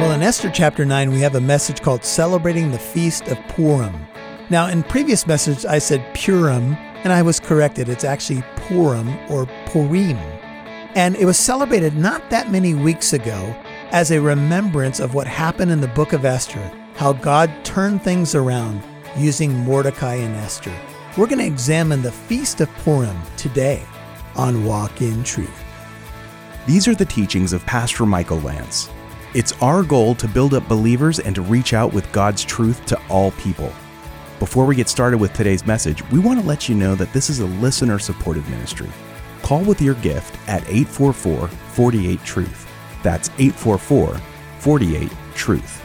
Well, in Esther chapter 9, we have a message called Celebrating the Feast of Purim. Now, in previous message, I said Purim, and I was corrected. It's actually Purim or Purim. And it was celebrated not that many weeks ago as a remembrance of what happened in the book of Esther, how God turned things around using Mordecai and Esther. We're going to examine the Feast of Purim today on Walk in Truth. These are the teachings of Pastor Michael Lance. It's our goal to build up believers and to reach out with God's truth to all people. Before we get started with today's message, we want to let you know that this is a listener supported ministry. Call with your gift at 844 48 Truth. That's 844 48 Truth.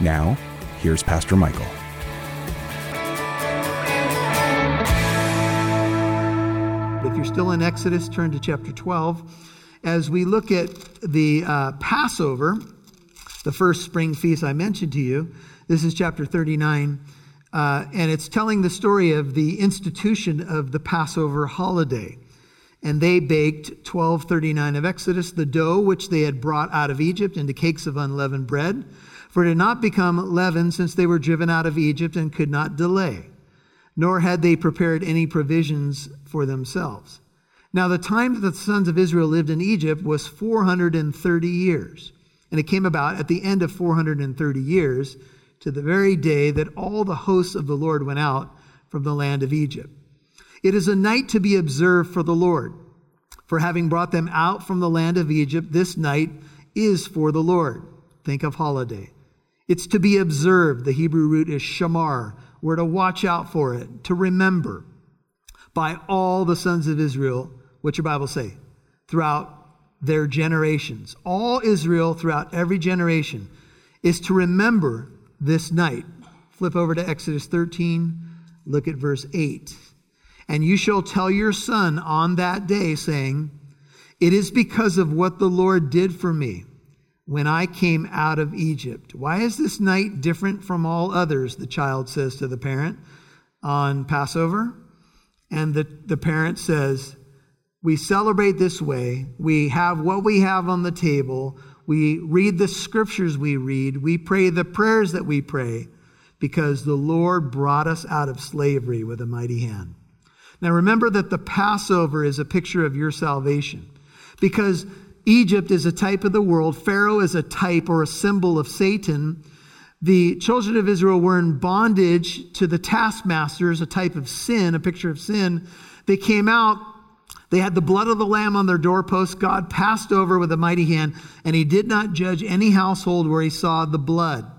Now, here's Pastor Michael. If you're still in Exodus, turn to chapter 12. As we look at the uh, Passover, the first spring feast I mentioned to you. This is chapter 39, uh, and it's telling the story of the institution of the Passover holiday. And they baked 1239 of Exodus, the dough which they had brought out of Egypt into cakes of unleavened bread. For it had not become leavened since they were driven out of Egypt and could not delay, nor had they prepared any provisions for themselves. Now, the time that the sons of Israel lived in Egypt was 430 years. And it came about at the end of 430 years, to the very day that all the hosts of the Lord went out from the land of Egypt. It is a night to be observed for the Lord. For having brought them out from the land of Egypt, this night is for the Lord. Think of holiday. It's to be observed. The Hebrew root is shamar. We're to watch out for it, to remember by all the sons of Israel. What's your Bible say? Throughout their generations. All Israel throughout every generation is to remember this night. Flip over to Exodus 13, look at verse 8. And you shall tell your son on that day, saying, It is because of what the Lord did for me when I came out of Egypt. Why is this night different from all others? The child says to the parent on Passover. And the, the parent says, we celebrate this way. We have what we have on the table. We read the scriptures we read. We pray the prayers that we pray because the Lord brought us out of slavery with a mighty hand. Now remember that the Passover is a picture of your salvation because Egypt is a type of the world, Pharaoh is a type or a symbol of Satan. The children of Israel were in bondage to the taskmasters, a type of sin, a picture of sin. They came out they had the blood of the Lamb on their doorposts. God passed over with a mighty hand, and He did not judge any household where He saw the blood.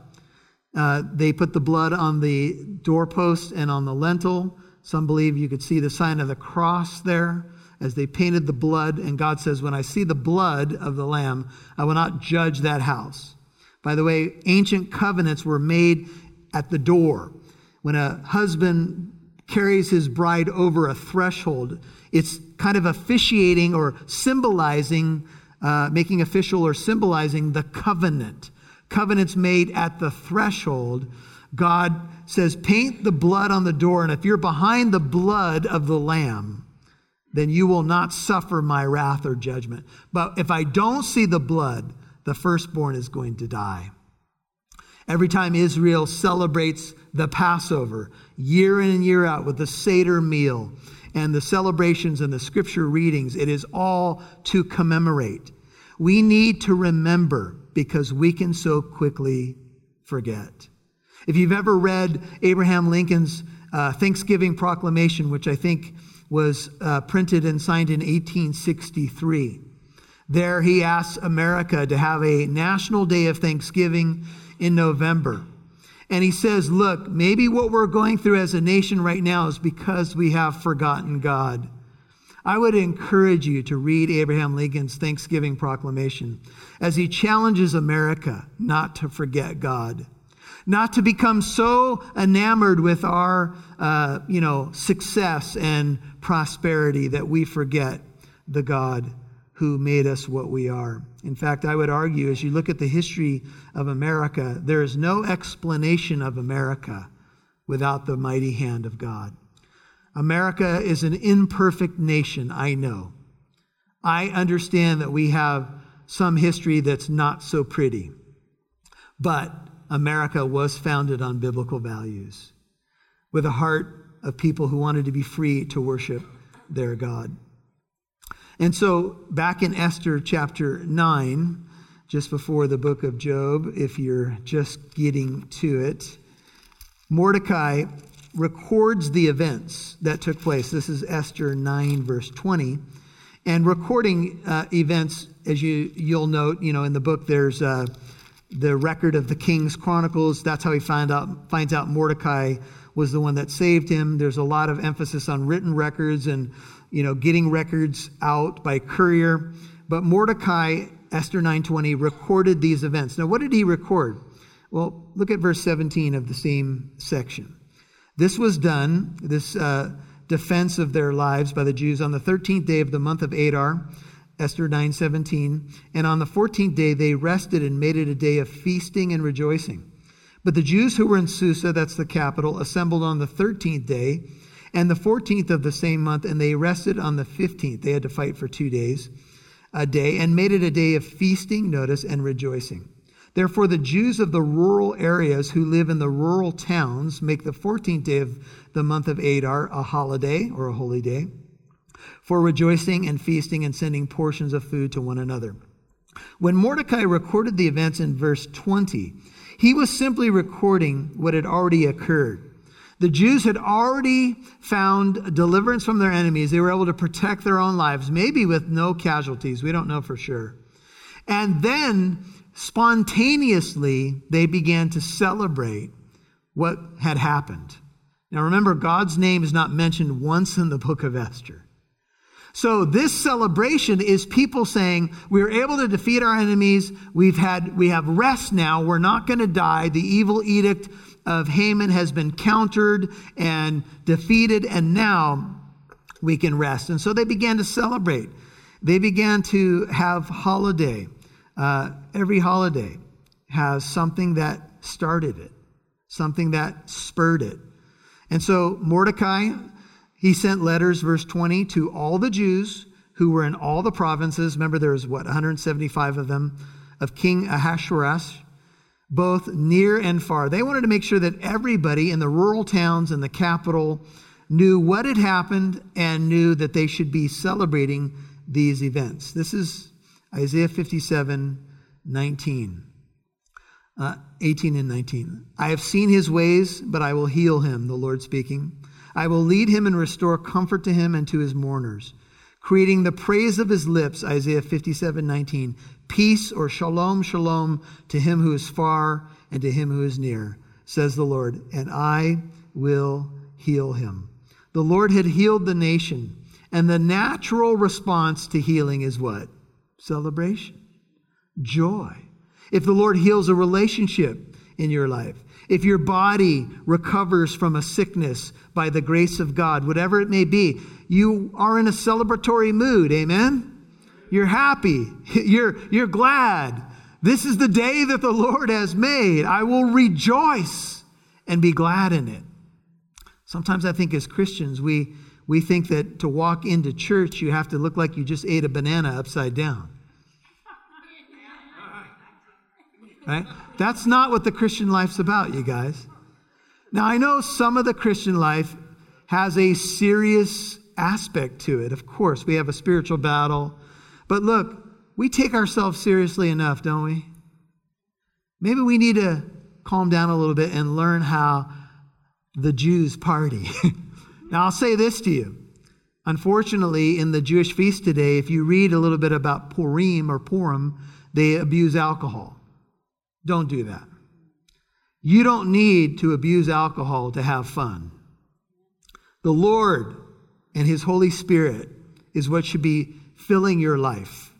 Uh, they put the blood on the doorpost and on the lintel. Some believe you could see the sign of the cross there as they painted the blood. And God says, When I see the blood of the Lamb, I will not judge that house. By the way, ancient covenants were made at the door. When a husband carries his bride over a threshold, it's kind of officiating or symbolizing, uh, making official or symbolizing the covenant. Covenants made at the threshold. God says, paint the blood on the door, and if you're behind the blood of the Lamb, then you will not suffer my wrath or judgment. But if I don't see the blood, the firstborn is going to die. Every time Israel celebrates the Passover, year in and year out, with the Seder meal, and the celebrations and the scripture readings, it is all to commemorate. We need to remember because we can so quickly forget. If you've ever read Abraham Lincoln's uh, Thanksgiving Proclamation, which I think was uh, printed and signed in 1863, there he asks America to have a national day of Thanksgiving in November. And he says, Look, maybe what we're going through as a nation right now is because we have forgotten God. I would encourage you to read Abraham Lincoln's Thanksgiving proclamation as he challenges America not to forget God, not to become so enamored with our, uh, you know, success and prosperity that we forget the God who made us what we are. In fact, I would argue, as you look at the history of America, there is no explanation of America without the mighty hand of God. America is an imperfect nation, I know. I understand that we have some history that's not so pretty. But America was founded on biblical values with a heart of people who wanted to be free to worship their God. And so, back in Esther chapter 9, just before the book of Job, if you're just getting to it, Mordecai records the events that took place. This is Esther 9, verse 20. And recording uh, events, as you, you'll note, you know, in the book, there's uh, the record of the King's Chronicles. That's how he find out, finds out Mordecai was the one that saved him. There's a lot of emphasis on written records and, you know, getting records out by courier. But Mordecai, Esther 9:20, recorded these events. Now, what did he record? Well, look at verse 17 of the same section. This was done, this uh, defense of their lives by the Jews on the 13th day of the month of Adar, Esther 9:17, and on the 14th day they rested and made it a day of feasting and rejoicing. But the Jews who were in Susa, that's the capital, assembled on the 13th day and the 14th of the same month, and they rested on the 15th. They had to fight for two days, a day, and made it a day of feasting, notice, and rejoicing. Therefore, the Jews of the rural areas who live in the rural towns make the 14th day of the month of Adar a holiday or a holy day for rejoicing and feasting and sending portions of food to one another. When Mordecai recorded the events in verse 20, he was simply recording what had already occurred. The Jews had already found deliverance from their enemies. They were able to protect their own lives, maybe with no casualties. We don't know for sure. And then spontaneously, they began to celebrate what had happened. Now remember, God's name is not mentioned once in the book of Esther. So this celebration is people saying, we were able to defeat our enemies. We've had, we have rest now. We're not going to die. The evil edict of Haman has been countered and defeated, and now we can rest. And so they began to celebrate. They began to have holiday. Uh, every holiday has something that started it, something that spurred it. And so Mordecai he sent letters, verse 20, to all the Jews who were in all the provinces. Remember, there was what, 175 of them, of King Ahasuerus, both near and far. They wanted to make sure that everybody in the rural towns and the capital knew what had happened and knew that they should be celebrating these events. This is Isaiah 57 19. Uh, 18 and 19. I have seen his ways, but I will heal him, the Lord speaking. I will lead him and restore comfort to him and to his mourners, creating the praise of his lips, Isaiah 57 19. Peace or shalom, shalom to him who is far and to him who is near, says the Lord, and I will heal him. The Lord had healed the nation, and the natural response to healing is what? Celebration, joy. If the Lord heals a relationship in your life, if your body recovers from a sickness by the grace of God, whatever it may be, you are in a celebratory mood. Amen? You're happy. You're, you're glad. This is the day that the Lord has made. I will rejoice and be glad in it. Sometimes I think as Christians, we, we think that to walk into church, you have to look like you just ate a banana upside down. Right? That's not what the Christian life's about, you guys. Now, I know some of the Christian life has a serious aspect to it. Of course, we have a spiritual battle. But look, we take ourselves seriously enough, don't we? Maybe we need to calm down a little bit and learn how the Jews party. now, I'll say this to you. Unfortunately, in the Jewish feast today, if you read a little bit about Purim or Purim, they abuse alcohol. Don't do that. You don't need to abuse alcohol to have fun. The Lord and His Holy Spirit is what should be filling your life.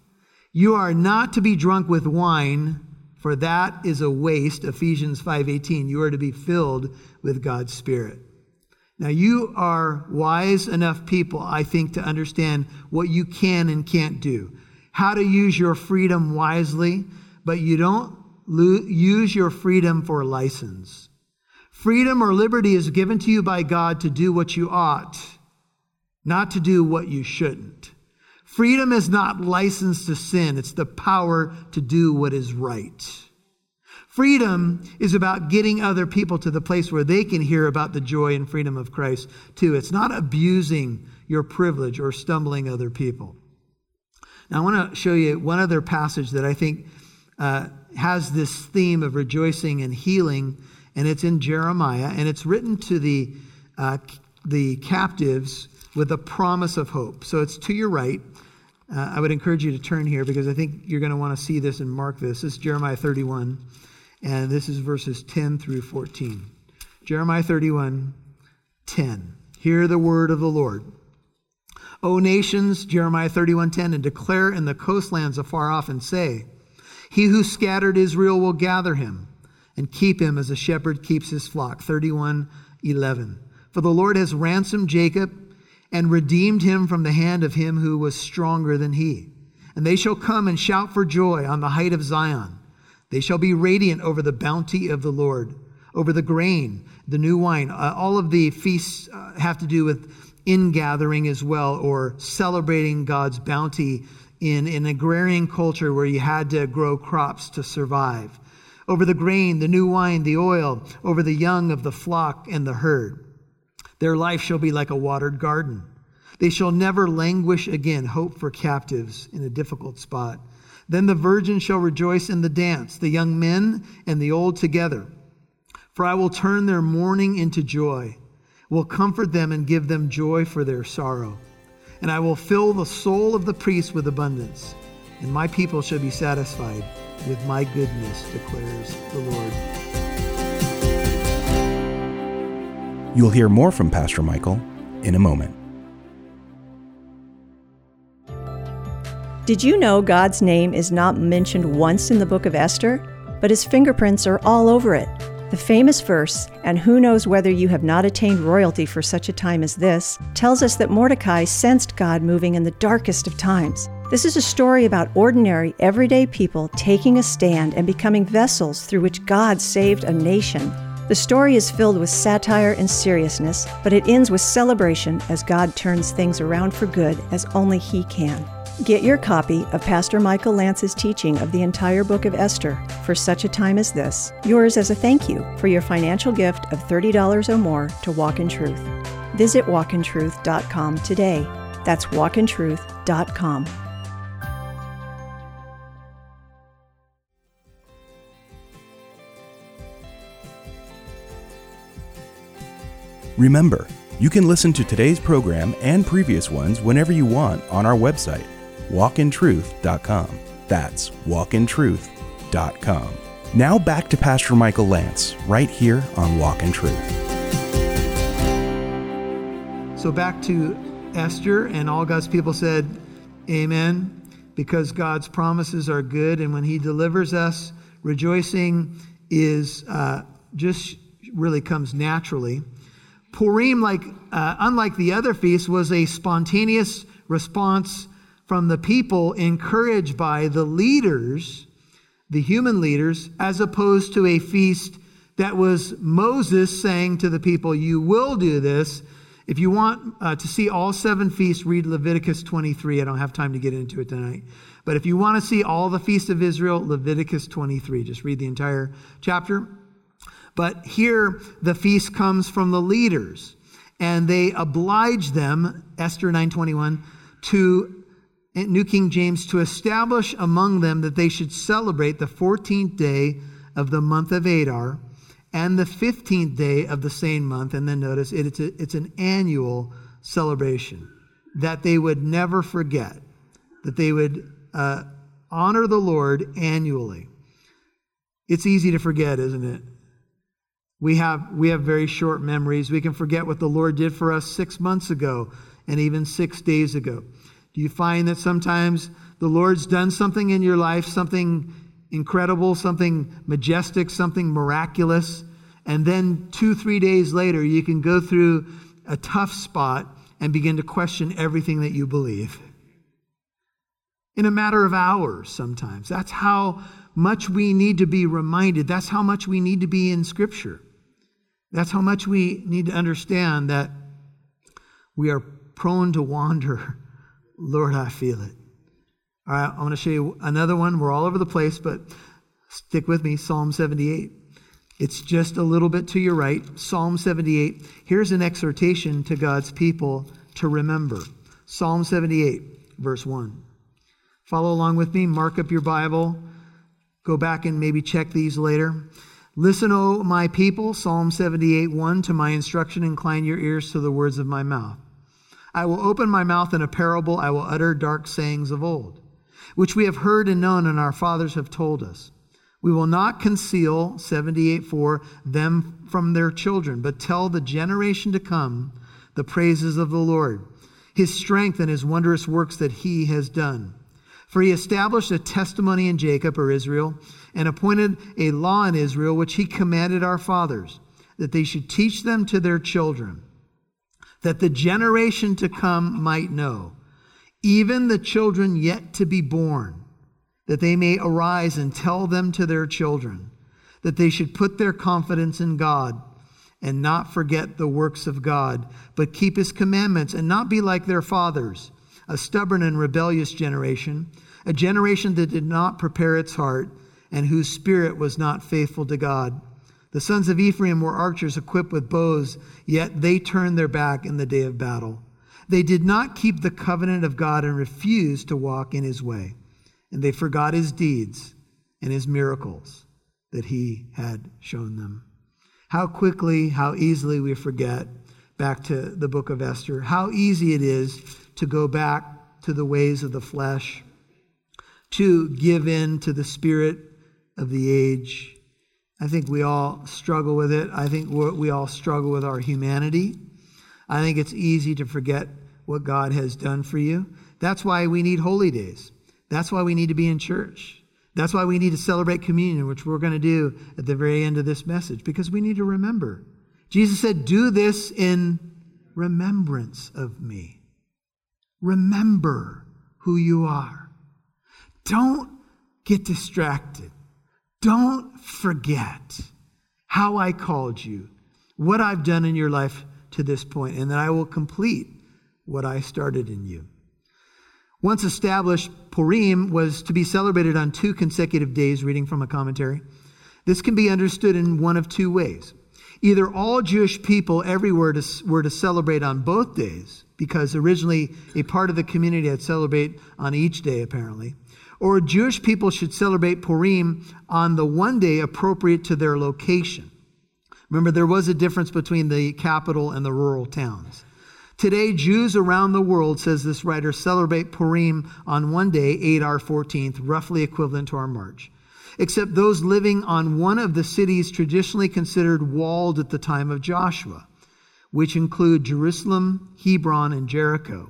You are not to be drunk with wine, for that is a waste. Ephesians 5:18. You are to be filled with God's Spirit. Now you are wise enough people, I think, to understand what you can and can't do. How to use your freedom wisely, but you don't use your freedom for license. Freedom or liberty is given to you by God to do what you ought, not to do what you shouldn't. Freedom is not license to sin, it's the power to do what is right. Freedom is about getting other people to the place where they can hear about the joy and freedom of Christ too. It's not abusing your privilege or stumbling other people. Now, I want to show you one other passage that I think uh, has this theme of rejoicing and healing, and it's in Jeremiah, and it's written to the, uh, the captives with a promise of hope. So it's to your right. Uh, I would encourage you to turn here because I think you're going to want to see this and mark this. This is Jeremiah 31 and this is verses 10 through 14. Jeremiah 31, 10. Hear the word of the Lord. O nations, Jeremiah 31, 10, and declare in the coastlands afar off and say, He who scattered Israel will gather him and keep him as a shepherd keeps his flock. 31, 11. For the Lord has ransomed Jacob and redeemed him from the hand of him who was stronger than he. And they shall come and shout for joy on the height of Zion. They shall be radiant over the bounty of the Lord, over the grain, the new wine. Uh, all of the feasts uh, have to do with ingathering as well, or celebrating God's bounty in an agrarian culture where you had to grow crops to survive. Over the grain, the new wine, the oil, over the young of the flock and the herd. Their life shall be like a watered garden. They shall never languish again, hope for captives in a difficult spot. Then the virgin shall rejoice in the dance, the young men and the old together. For I will turn their mourning into joy, will comfort them and give them joy for their sorrow. And I will fill the soul of the priest with abundance, and my people shall be satisfied with my goodness, declares the Lord. You'll hear more from Pastor Michael in a moment. Did you know God's name is not mentioned once in the book of Esther? But his fingerprints are all over it. The famous verse, and who knows whether you have not attained royalty for such a time as this, tells us that Mordecai sensed God moving in the darkest of times. This is a story about ordinary, everyday people taking a stand and becoming vessels through which God saved a nation. The story is filled with satire and seriousness, but it ends with celebration as God turns things around for good as only He can. Get your copy of Pastor Michael Lance's teaching of the entire book of Esther for such a time as this, yours as a thank you for your financial gift of $30 or more to Walk in Truth. Visit walkintruth.com today. That's walkintruth.com. Remember, you can listen to today's program and previous ones whenever you want on our website walkintruth.com. That's walkintruth.com. Now back to Pastor Michael Lance, right here on Walk in Truth. So back to Esther, and all God's people said, Amen, because God's promises are good, and when He delivers us, rejoicing is uh, just really comes naturally. Purim, like uh, unlike the other feasts, was a spontaneous response from the people encouraged by the leaders, the human leaders, as opposed to a feast that was Moses saying to the people, You will do this. If you want uh, to see all seven feasts, read Leviticus 23. I don't have time to get into it tonight. But if you want to see all the feasts of Israel, Leviticus 23. Just read the entire chapter. But here, the feast comes from the leaders, and they oblige them, Esther 921, to New King James, to establish among them that they should celebrate the 14th day of the month of Adar and the 15th day of the same month. And then notice it, it's, a, it's an annual celebration that they would never forget, that they would uh, honor the Lord annually. It's easy to forget, isn't it? We have, we have very short memories. We can forget what the Lord did for us six months ago and even six days ago. Do you find that sometimes the Lord's done something in your life, something incredible, something majestic, something miraculous, and then two, three days later, you can go through a tough spot and begin to question everything that you believe? In a matter of hours, sometimes. That's how much we need to be reminded. That's how much we need to be in Scripture. That's how much we need to understand that we are prone to wander Lord, I feel it. All right, I want to show you another one. We're all over the place, but Stick with me, Psalm 78. It's just a little bit to your right. Psalm 78. Here's an exhortation to God's people to remember. Psalm 78, verse 1. Follow along with me, mark up your Bible, go back and maybe check these later. Listen, O my people, Psalm 78, 1, to my instruction, incline your ears to the words of my mouth. I will open my mouth in a parable, I will utter dark sayings of old, which we have heard and known, and our fathers have told us. We will not conceal, 78 4, them from their children, but tell the generation to come the praises of the Lord, his strength and his wondrous works that he has done. For he established a testimony in Jacob or Israel, and appointed a law in Israel, which he commanded our fathers, that they should teach them to their children, that the generation to come might know, even the children yet to be born that they may arise and tell them to their children, that they should put their confidence in God and not forget the works of God, but keep his commandments and not be like their fathers, a stubborn and rebellious generation, a generation that did not prepare its heart and whose spirit was not faithful to God. The sons of Ephraim were archers equipped with bows, yet they turned their back in the day of battle. They did not keep the covenant of God and refused to walk in his way and they forgot his deeds and his miracles that he had shown them. How quickly, how easily we forget back to the book of Esther, how easy it is to go back to the ways of the flesh, to give in to the spirit of the age. I think we all struggle with it. I think we all struggle with our humanity. I think it's easy to forget what God has done for you. That's why we need holy days. That's why we need to be in church. That's why we need to celebrate communion, which we're going to do at the very end of this message, because we need to remember. Jesus said, Do this in remembrance of me. Remember who you are. Don't get distracted. Don't forget how I called you, what I've done in your life to this point, and that I will complete what I started in you. Once established, Purim was to be celebrated on two consecutive days, reading from a commentary. This can be understood in one of two ways. Either all Jewish people everywhere to, were to celebrate on both days, because originally a part of the community had celebrate on each day, apparently, or Jewish people should celebrate Purim on the one day appropriate to their location. Remember, there was a difference between the capital and the rural towns. Today, Jews around the world, says this writer, celebrate Purim on one day, Adar 14th, roughly equivalent to our March. Except those living on one of the cities traditionally considered walled at the time of Joshua, which include Jerusalem, Hebron, and Jericho,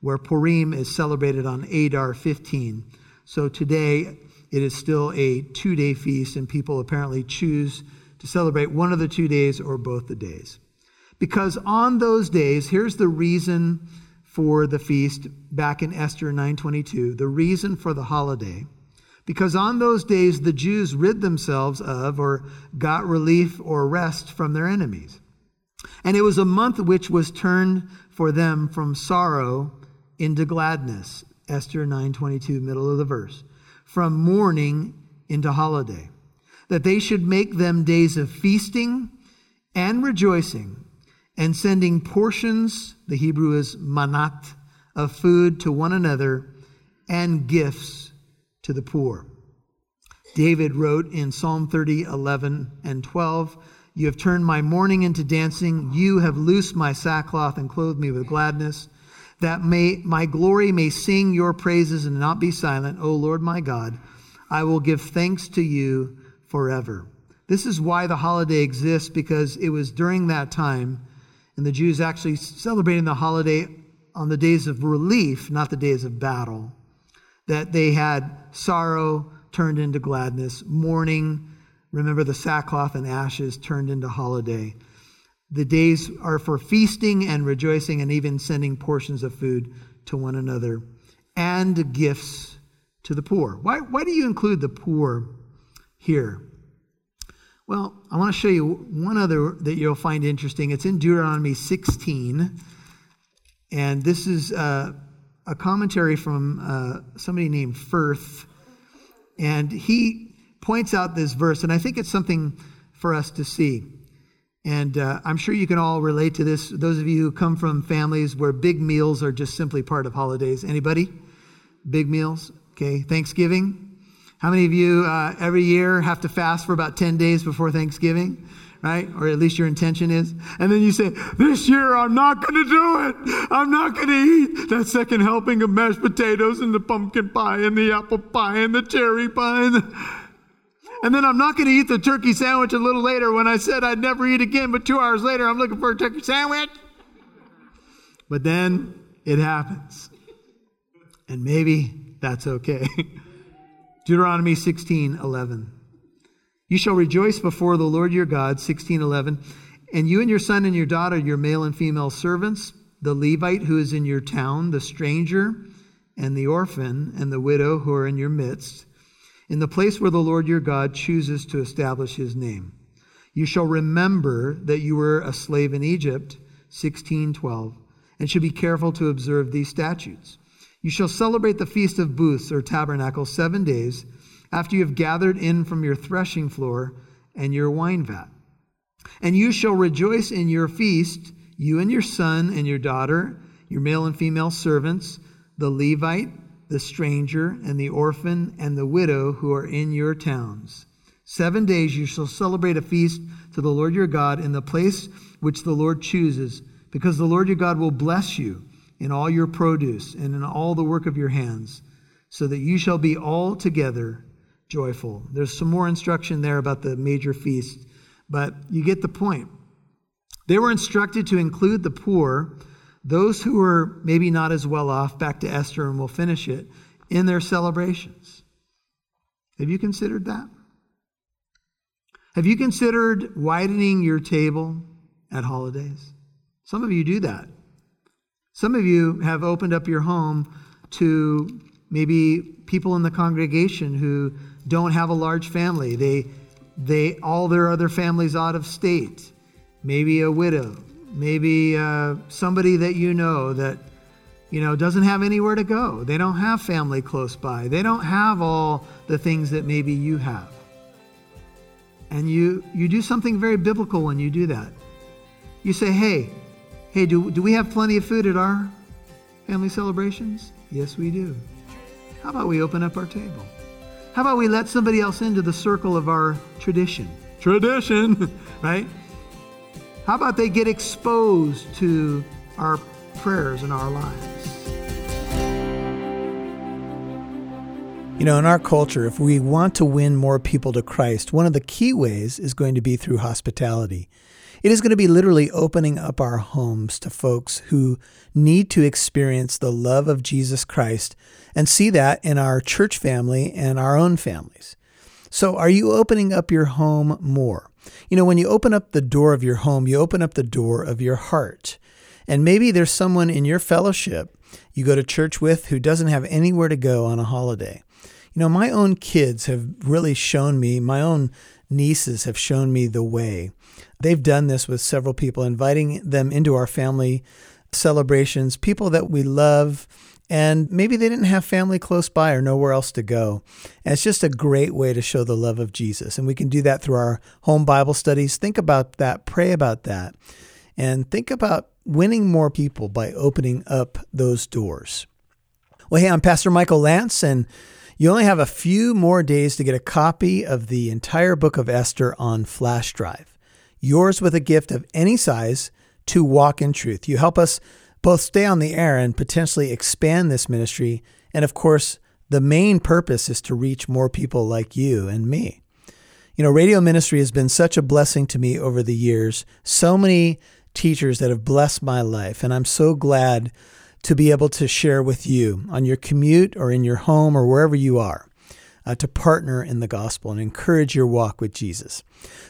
where Purim is celebrated on Adar 15. So today, it is still a two day feast, and people apparently choose to celebrate one of the two days or both the days. Because on those days, here's the reason for the feast back in Esther 9:22, the reason for the holiday. Because on those days the Jews rid themselves of or got relief or rest from their enemies. And it was a month which was turned for them from sorrow into gladness. Esther 9:22, middle of the verse. From mourning into holiday. That they should make them days of feasting and rejoicing and sending portions, the Hebrew is manat, of food to one another and gifts to the poor. David wrote in Psalm 30, 11 and 12, You have turned my mourning into dancing. You have loosed my sackcloth and clothed me with gladness, that may, my glory may sing your praises and not be silent. O Lord my God, I will give thanks to you forever. This is why the holiday exists, because it was during that time and the Jews actually celebrating the holiday on the days of relief, not the days of battle. That they had sorrow turned into gladness, mourning, remember the sackcloth and ashes turned into holiday. The days are for feasting and rejoicing and even sending portions of food to one another and gifts to the poor. Why, why do you include the poor here? Well, I want to show you one other that you'll find interesting. It's in Deuteronomy 16. And this is uh, a commentary from uh, somebody named Firth. And he points out this verse, and I think it's something for us to see. And uh, I'm sure you can all relate to this. Those of you who come from families where big meals are just simply part of holidays. Anybody? Big meals? Okay. Thanksgiving? How many of you uh, every year have to fast for about 10 days before Thanksgiving? Right? Or at least your intention is. And then you say, This year I'm not going to do it. I'm not going to eat that second helping of mashed potatoes and the pumpkin pie and the apple pie and the cherry pie. And then I'm not going to eat the turkey sandwich a little later when I said I'd never eat again, but two hours later I'm looking for a turkey sandwich. But then it happens. And maybe that's okay. Deuteronomy 16 11. You shall rejoice before the Lord your God, 16 11. And you and your son and your daughter, your male and female servants, the Levite who is in your town, the stranger, and the orphan, and the widow who are in your midst in the place where the Lord your God chooses to establish his name. You shall remember that you were a slave in Egypt, 1612, and should be careful to observe these statutes. You shall celebrate the feast of booths or tabernacles seven days after you have gathered in from your threshing floor and your wine vat. And you shall rejoice in your feast, you and your son and your daughter, your male and female servants, the Levite, the stranger, and the orphan, and the widow who are in your towns. Seven days you shall celebrate a feast to the Lord your God in the place which the Lord chooses, because the Lord your God will bless you in all your produce and in all the work of your hands, so that you shall be altogether joyful. There's some more instruction there about the major feast, but you get the point. They were instructed to include the poor those who are maybe not as well off, back to Esther, and we'll finish it, in their celebrations. Have you considered that? Have you considered widening your table at holidays? Some of you do that. Some of you have opened up your home to maybe people in the congregation who don't have a large family. They, they, all their other families out of state. Maybe a widow, maybe uh, somebody that you know that you know doesn't have anywhere to go. They don't have family close by. They don't have all the things that maybe you have. And you you do something very biblical when you do that. You say hey hey do, do we have plenty of food at our family celebrations? Yes we do. How about we open up our table? How about we let somebody else into the circle of our tradition? Tradition. Right how about they get exposed to our prayers and our lives? You know, in our culture, if we want to win more people to Christ, one of the key ways is going to be through hospitality. It is going to be literally opening up our homes to folks who need to experience the love of Jesus Christ and see that in our church family and our own families. So, are you opening up your home more? You know, when you open up the door of your home, you open up the door of your heart. And maybe there's someone in your fellowship you go to church with who doesn't have anywhere to go on a holiday. You know, my own kids have really shown me, my own nieces have shown me the way. They've done this with several people, inviting them into our family celebrations, people that we love and maybe they didn't have family close by or nowhere else to go. And it's just a great way to show the love of Jesus. And we can do that through our home Bible studies. Think about that, pray about that, and think about winning more people by opening up those doors. Well, hey, I'm Pastor Michael Lance, and you only have a few more days to get a copy of the entire book of Esther on flash drive. Yours with a gift of any size to walk in truth. You help us both stay on the air and potentially expand this ministry. And of course, the main purpose is to reach more people like you and me. You know, radio ministry has been such a blessing to me over the years. So many teachers that have blessed my life. And I'm so glad to be able to share with you on your commute or in your home or wherever you are uh, to partner in the gospel and encourage your walk with Jesus.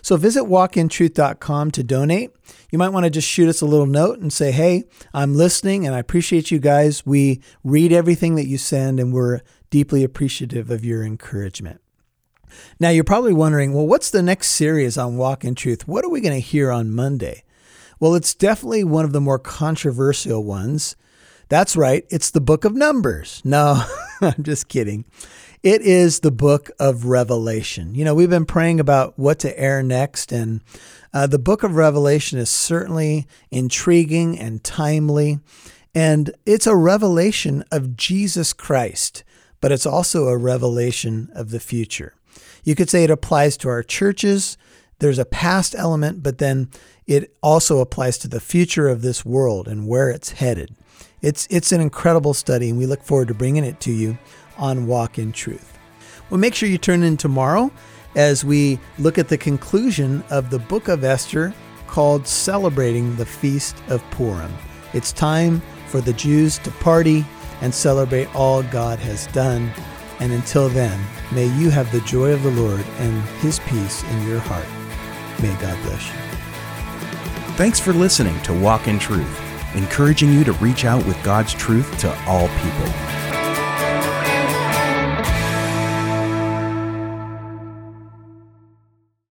So visit walkintruth.com to donate. You might want to just shoot us a little note and say, hey, I'm listening and I appreciate you guys. We read everything that you send and we're deeply appreciative of your encouragement. Now, you're probably wondering, well, what's the next series on Walk in Truth? What are we going to hear on Monday? Well, it's definitely one of the more controversial ones. That's right, it's the book of Numbers. No, I'm just kidding. It is the book of Revelation. You know, we've been praying about what to air next, and uh, the book of Revelation is certainly intriguing and timely. And it's a revelation of Jesus Christ, but it's also a revelation of the future. You could say it applies to our churches. There's a past element, but then it also applies to the future of this world and where it's headed. It's, it's an incredible study, and we look forward to bringing it to you on Walk in Truth. Well, make sure you turn in tomorrow as we look at the conclusion of the book of Esther called Celebrating the Feast of Purim. It's time for the Jews to party and celebrate all God has done. And until then, may you have the joy of the Lord and his peace in your heart. May God bless you. Thanks for listening to Walk in Truth, encouraging you to reach out with God's truth to all people.